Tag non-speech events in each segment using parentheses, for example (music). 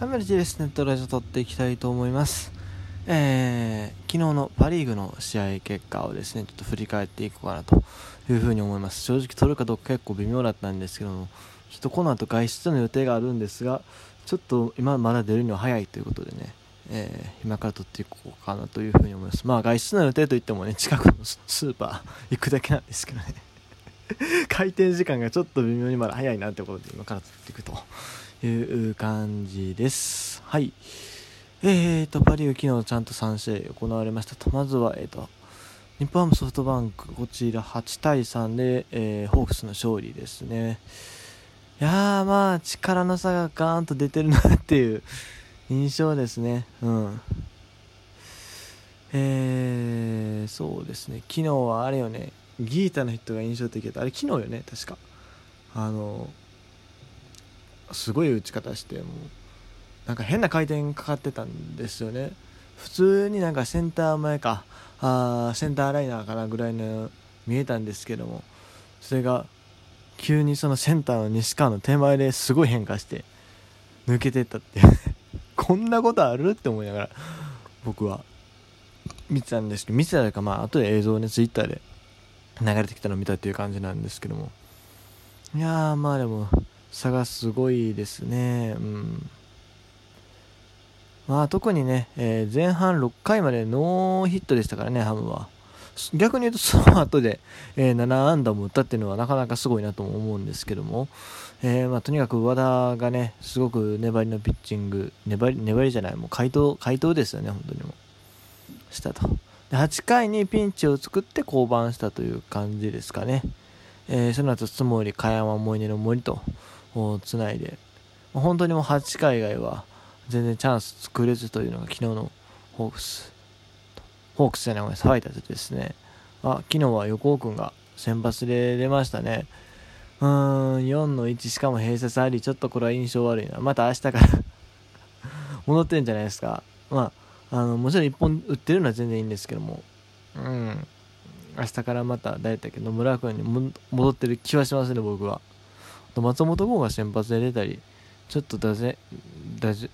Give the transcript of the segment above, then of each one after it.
ハメルジですネットラジオ撮っていきたいと思います。えー、昨日のパ・リーグの試合結果をですね、ちょっと振り返っていこうかなというふうに思います。正直取るかどうか結構微妙だったんですけども、ちょっとこの後外出の予定があるんですが、ちょっと今まだ出るには早いということでね、えー、今から取っていこうかなというふうに思います。まあ外出の予定といってもね、近くのスーパー行くだけなんですけどね。開店時間がちょっと微妙にまだ早いなってことで今から取っていくという感じです。はい。えーと、パリーグ昨日ちゃんと3試合行われましたと。まずは、えーと、日本ハムソフトバンク、こちら8対3で、えー、ホークスの勝利ですね。いやー、まあ、力の差がガーンと出てるなっていう印象ですね。うん。えー、そうですね。昨日はあれよね、ギータのヒットが印象的だった。あれ昨日よね、確か。あの、すごい打ち方してもうなんか変な回転かかってたんですよね。普通になんかセンター前かあセンターライナーかなぐらいの見えたんですけどもそれが急にそのセンターの西川の手前ですごい変化して抜けてったって (laughs) こんなことある？って思いながら僕は見てたんですけど見てたかまあ後で映像ねツイッターで流れてきたのを見たっていう感じなんですけども。いやーまあでも差がすごいですね。うん。まあ特にね、えー、前半6回までノーヒットでしたからね、ハムは。逆に言うと (laughs) その後で、えー、7安打も打ったっていうのはなかなかすごいなとも思うんですけども、えー、まあ、とにかく和田がね、すごく粘りのピッチング、粘り粘りじゃない、もう回答回答ですよね、本当にも。したと。で8回にピンチを作って降板したという感じですかね。えー、その後、津森、茅山、思い出の森と、をつないで、本当にもう8回以外は全然チャンス作れずというのが昨日のホークス、ホークスじゃない、ファイターズですね。あ、昨日は横尾君が先発で出ましたね。うーん、4の1しかも併設あり、ちょっとこれは印象悪いな。また明日から (laughs) 戻ってんじゃないですか。まあ、あの、もちろん1本打ってるのは全然いいんですけども、うん、明日からまた誰だっけ野村君に戻ってる気はしますね、僕は。と松本剛が先発で出たり、ちょっと打線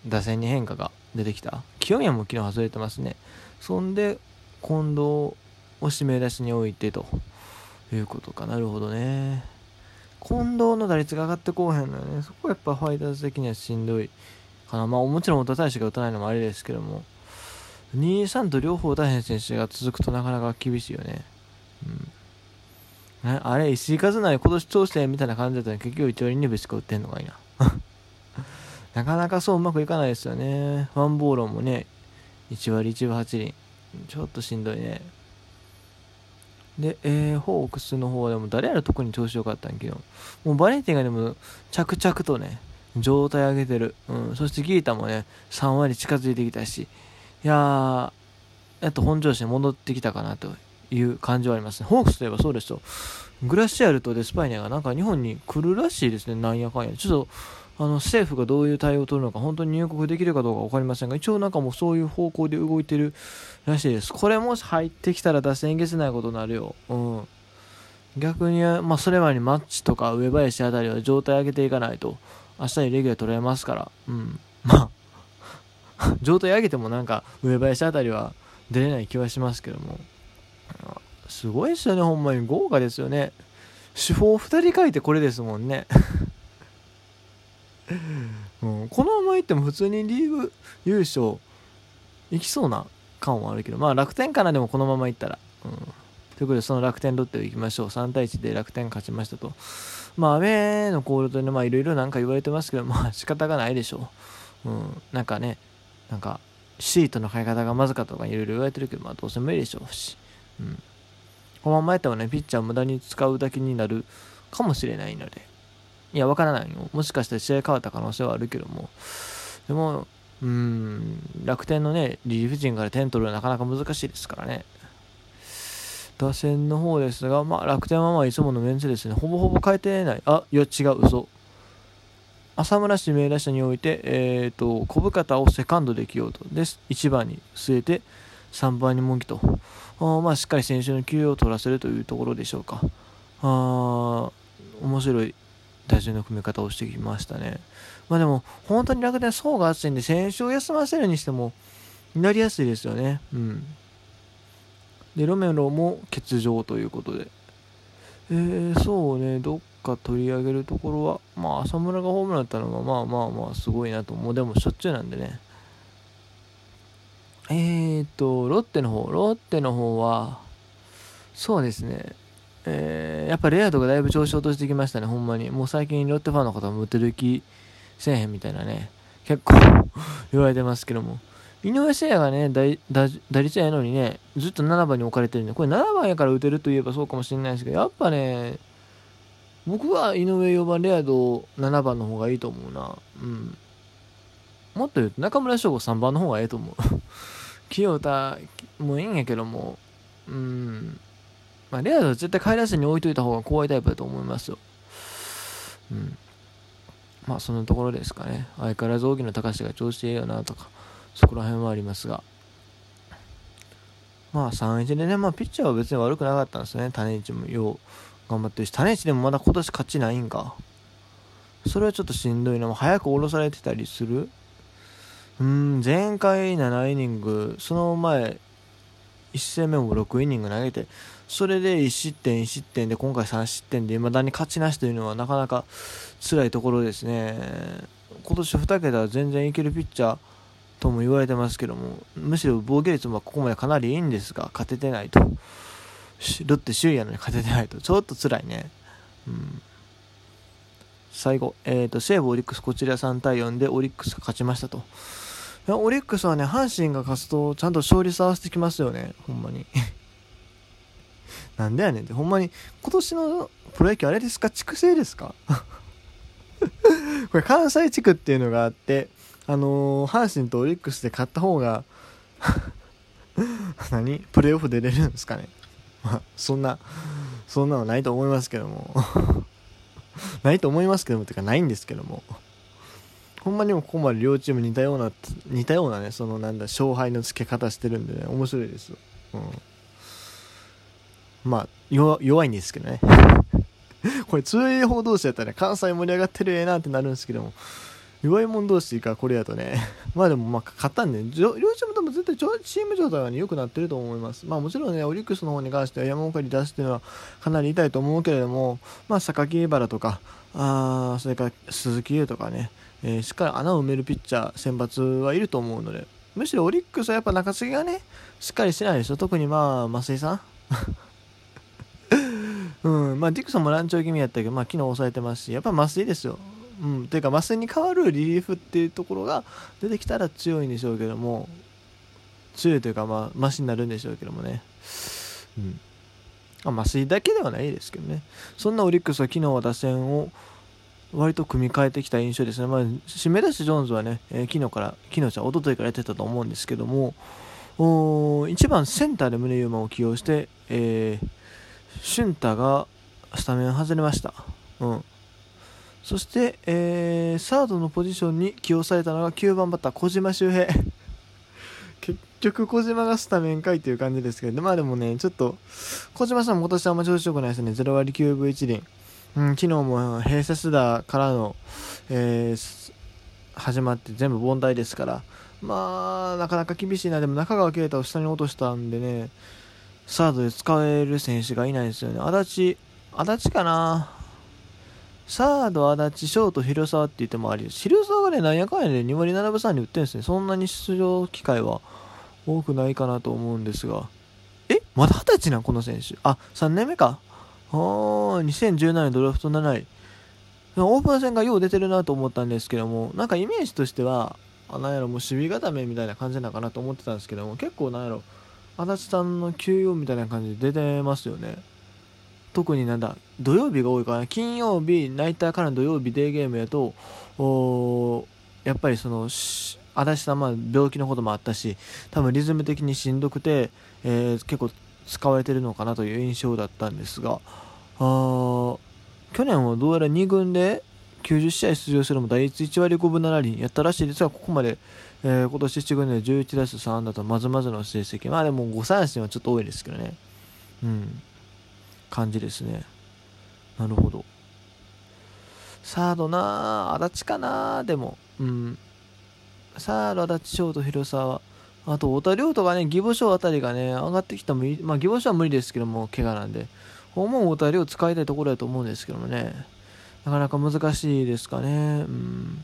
打線に変化が出てきた。清宮も昨日外れてますね。そんで、近藤を指名出しに置いてということか。なるほどね。近藤の打率が上がってこうへんのよね。そこはやっぱファイターズ的にはしんどいかな。まあもちろん太田大使が打たないのもあれですけども、2、3と両方打たへん選手が続くとなかなか厳しいよね。うん。あれ、石井和成今年通してみたいな感じだったら結局1割2分しか打ってんのがいいな。(laughs) なかなかそううまくいかないですよね。ワンボーロンもね、1割1分8厘。ちょっとしんどいね。で、えー、ホークスの方でも誰やら特に調子良かったんけど、もうバレンティンがでも着々とね、状態上げてる。うん、そしてギータもね、3割近づいてきたし、いやー、やっと本調子に戻ってきたかなという感じはありますね。ホークスといえばそうですよ。グラシアルとデスパイネがなんか日本に来るらしいですね、なんやかんや。ちょっと、あの、政府がどういう対応を取るのか、本当に入国できるかどうか分かりませんが、一応なんかもうそういう方向で動いてるらしいです。これもし入ってきたら打線消せないことになるよ。うん。逆に、まあ、それまでにマッチとか上林あたりは状態上げていかないと、明日にレギュラー取れますから、うん。(laughs) まあ、(laughs) 状態上げてもなんか上林あたりは出れない気はしますけども。すごいですよね、ほんまに。豪華ですよね。手法2人書いてこれですもんね。(laughs) うん、このままいっても普通にリーグ優勝いきそうな感はあるけど、まあ楽天かな、でもこのままいったら。うん、ということで、その楽天ロッテをいきましょう。3対1で楽天勝ちましたと。まあ、安倍のコールとね、まあいろいろなんか言われてますけど、まあ仕方がないでしょう。うん、なんかね、なんか、シートの買い方がまずかとかいろいろ言われてるけど、まあどうせ無理でしょうし。うん。このままやったらね、ピッチャー無駄に使うだけになるかもしれないので。いや、わからないよ。もしかしたら試合変わった可能性はあるけども。でも、うん、楽天のね、リリーフ陣から点取るのはなかなか難しいですからね。打線の方ですが、まあ、楽天はまあいつものメンツですね。ほぼほぼ変えてない。あ、いや、違う、嘘。浅村指名打者において、えっ、ー、と、小深田をセカンドで起用と。です。1番に据えて、3番にモンキと。あまあ、しっかり選手の休養を取らせるというところでしょうか。あ面白い打順の組み方をしてきましたね。まあでも、本当に楽天層が厚いんで、選手を休ませるにしても、なりやすいですよね。うん。で、ロメロも欠場ということで。えー、そうね、どっか取り上げるところは、まあ、浅村がホームランだったのが、まあまあまあ、すごいなと思う。でも、しょっちゅうなんでね。えーと、ロッテの方、ロッテの方は、そうですね、えー、やっぱレアードがだいぶ調子落としてきましたね、ほんまに。もう最近ロッテファンの方も打てる気せえへんみたいなね、結構 (laughs) 言われてますけども。井上誠也がね、打率やのにね、ずっと7番に置かれてるんで、これ7番やから打てるといえばそうかもしれないですけど、やっぱね、僕は井上4番、レアード7番の方がいいと思うな。うん。もっと言うと中村翔吾3番の方がええと思う。清田もいいんやけども、うん。まあ、レアードは絶対買い出しに置いといた方が怖いタイプだと思いますよ。うん。まあ、そのところですかね。相変わらず大きな高橋が調子いいよなとか、そこら辺はありますが。まあ、3-1でね、まあ、ピッチャーは別に悪くなかったんですね。種市もよう頑張ってるし、種市でもまだ今年勝ちないんか。それはちょっとしんどいな。も早く下ろされてたりするうん、前回7イニング、その前、1戦目も6イニング投げて、それで1失点、1失点で今回3失点で未だに勝ちなしというのはなかなか辛いところですね。今年2桁全然いけるピッチャーとも言われてますけども、むしろ防御率もここまでかなりいいんですが、勝ててないと。ロッテ首位やのに勝ててないと、ちょっと辛いね。うん。最後、え、ー、と、西武オリックス、こちら3対4でオリックスが勝ちましたと。オリックスはね、阪神が勝つと、ちゃんと勝率合わせてきますよね、ほんまに。(laughs) なんでやねんって、ほんまに、今年のプロ野球あれですか？畜生ですか？(laughs) これ関西地区っていうのがあって、あのー、阪神とオリックスで勝った方が (laughs) 何？プレーオフ出れるんですかね？まあ、そんな、そんなのないと思いますけども。ないと思いますけども、てかないんですけども。ほんまにもここまで両チーム似たような、似たようなね、そのなんだ、勝敗の付け方してるんでね、面白いですよ。うん。まあ、弱いんですけどね。(laughs) これ、通営法同士やったら、ね、関西盛り上がってるええなってなるんですけども、弱い者同士かこれやとね、(laughs) まあでもまあ勝ったんで、両チームとも絶対チーム状態は、ね、良くなってると思います。まあもちろんね、オリックスの方に関しては山岡に出すってはかなり痛いと思うけれども、まあ榊原とか、あそれから鈴木優とかね、えー、しっかり穴を埋めるピッチャー、選抜はいると思うので、むしろオリックスはやっぱ中継ぎがね、しっかりしてないでしょ？特にまあ、増井さん？(laughs) うん、まあ、ディクソンも乱調気味やったけど、まあ、昨日抑えてますし、やっぱ増井ですよ。うん、というか、増井に代わるリリーフっていうところが出てきたら強いんでしょうけども、強いというか、まあ、マシになるんでしょうけどもね。うん。ま、麻酔だけではないですけどね。そんなオリックスは昨日は打線を割と組み替えてきた印象ですね。まあ、締め出しジョーンズはね、えー、昨日から、昨日じゃ一昨日からやってたと思うんですけども、お1番センターで宗優馬を起用して、えー、俊太がスタメン外れました。うん。そして、えー、サードのポジションに起用されたのが9番バッター小島周平。(laughs) 結局小島がスタメンかいという感じですけど、まあでもね、ちょっと、小島さんも今年あんま調子良くないですね。0割9分1厘。うん、昨日も併設打からの、えー、始まって全部凡退ですから、まあ、なかなか厳しいな。でも中川圭太を下に落としたんでね、サードで使える選手がいないですよね。足立、足立かなサード、足立、ショート、広沢って言ってもありです。広沢がね、なんやかんやで2割7分3に打ってるんですね。そんなに出場機会は多くないかなと思うんですが。え？まだ二十歳なん？この選手。あ、3年目か。あ2017年ドラフト7位。オープン戦がよう出てるなと思ったんですけども、なんかイメージとしては、あなんやろ、もう守備固めみたいな感じなのかなと思ってたんですけども、結構なんやろ、足立さんの休養みたいな感じで出てますよね。特になんだ、土曜日が多いかな。金曜日、ナイターからの土曜日デーゲームやと、おやっぱりその、足立さんは病気のこともあったし、多分リズム的にしんどくて、えー、結構使われてるのかなという印象だったんですが、あ去年はどうやら2軍で90試合出場するも打率1割5分7厘やったらしいですが、ここまで、えー、今年7軍で11打数3だとまずまずの成績。まあでも5三振はちょっと多いですけどね。うん。感じですね。なるほど。サードな足立かなでも、うん。サード、足立、ショート、広沢。あと、太田亮とかね、義母賞あたりがね、上がってきたもいい、まあ、義母賞は無理ですけども、怪我なんで。訪問太田亮使いたいところだと思うんですけどもね。なかなか難しいですかね。うん。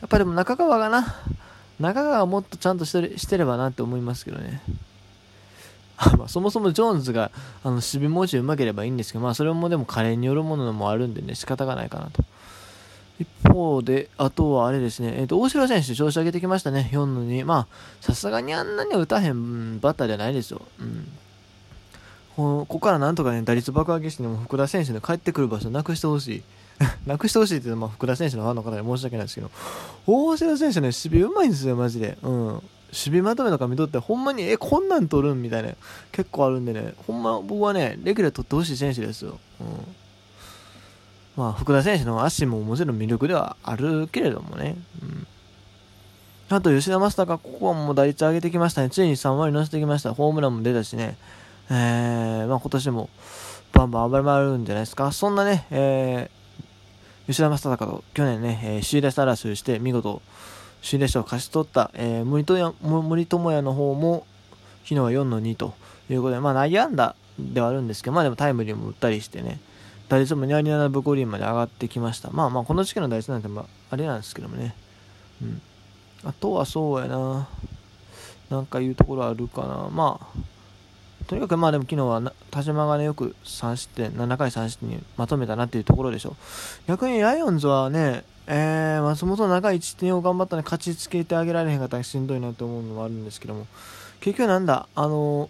やっぱでも中川がな、中川はもっとちゃんとしてしてればなって思いますけどね。(laughs) まあ、そもそもジョーンズがあの守備文字うまければいいんですけど、まあ、それもでも加齢によるものもあるんでね、仕方がないかなと。一方で、あとはあれですね、えっ、ー、と、大城選手調子上げてきましたね、4の2。まあ、さすがにあんなに打たへんバッターじゃないですよ。うん。ここからなんとかね、打率爆上げして、も福田選手の帰ってくる場所なくしてほしい。(laughs) なくしてほしいっていうのは、まあ、福田選手のファンの方に申し訳ないですけど、大城選手ね、守備うまいんですよ、マジで。うん。守備まとめとか見とってほんまにえこんなん取るんみたいな結構あるんでねほんま僕はねレギュラー取ってほしい選手ですよ、うん、まあ福田選手の足ももちろん魅力ではあるけれどもね、うん、あと吉田正尚ここはもう打率上げてきましたね。ついに3割乗せてきました。ホームランも出たしね。えー、まあ、今年もバンバン暴れ回るんじゃないですか。そんなね、えー、吉田正尚と去年ね、えー、首位打者争いして見事首位列車を勝ち取った、えー、森友森友哉の方も昨日は4の2ということで、まあ、内野安打ではあるんですけど、まあ、でもタイムリーも打ったりしてね、打率も2割7分5厘まで上がってきました。まあまあ、この時期の打率なんて、まあ、あれなんですけどもね。うん。あとはそうやな。なんか言うところあるかな。まあ、とにかくまあでも昨日は田島がね、よく3失点、7回3失点にまとめたなっていうところでしょう。逆にライオンズはね、えー、松本長い1点を頑張ったね、勝ちつけてあげられへんかったらしんどいなと思うのもあるんですけども、結局なんだ、あの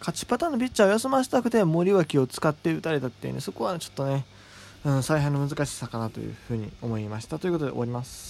勝ちパターンのピッチャーを休ませたくて森脇を使って打たれたっていうね、そこはちょっとね、うん、采配の難しさかなというふうに思いました。ということで終わります。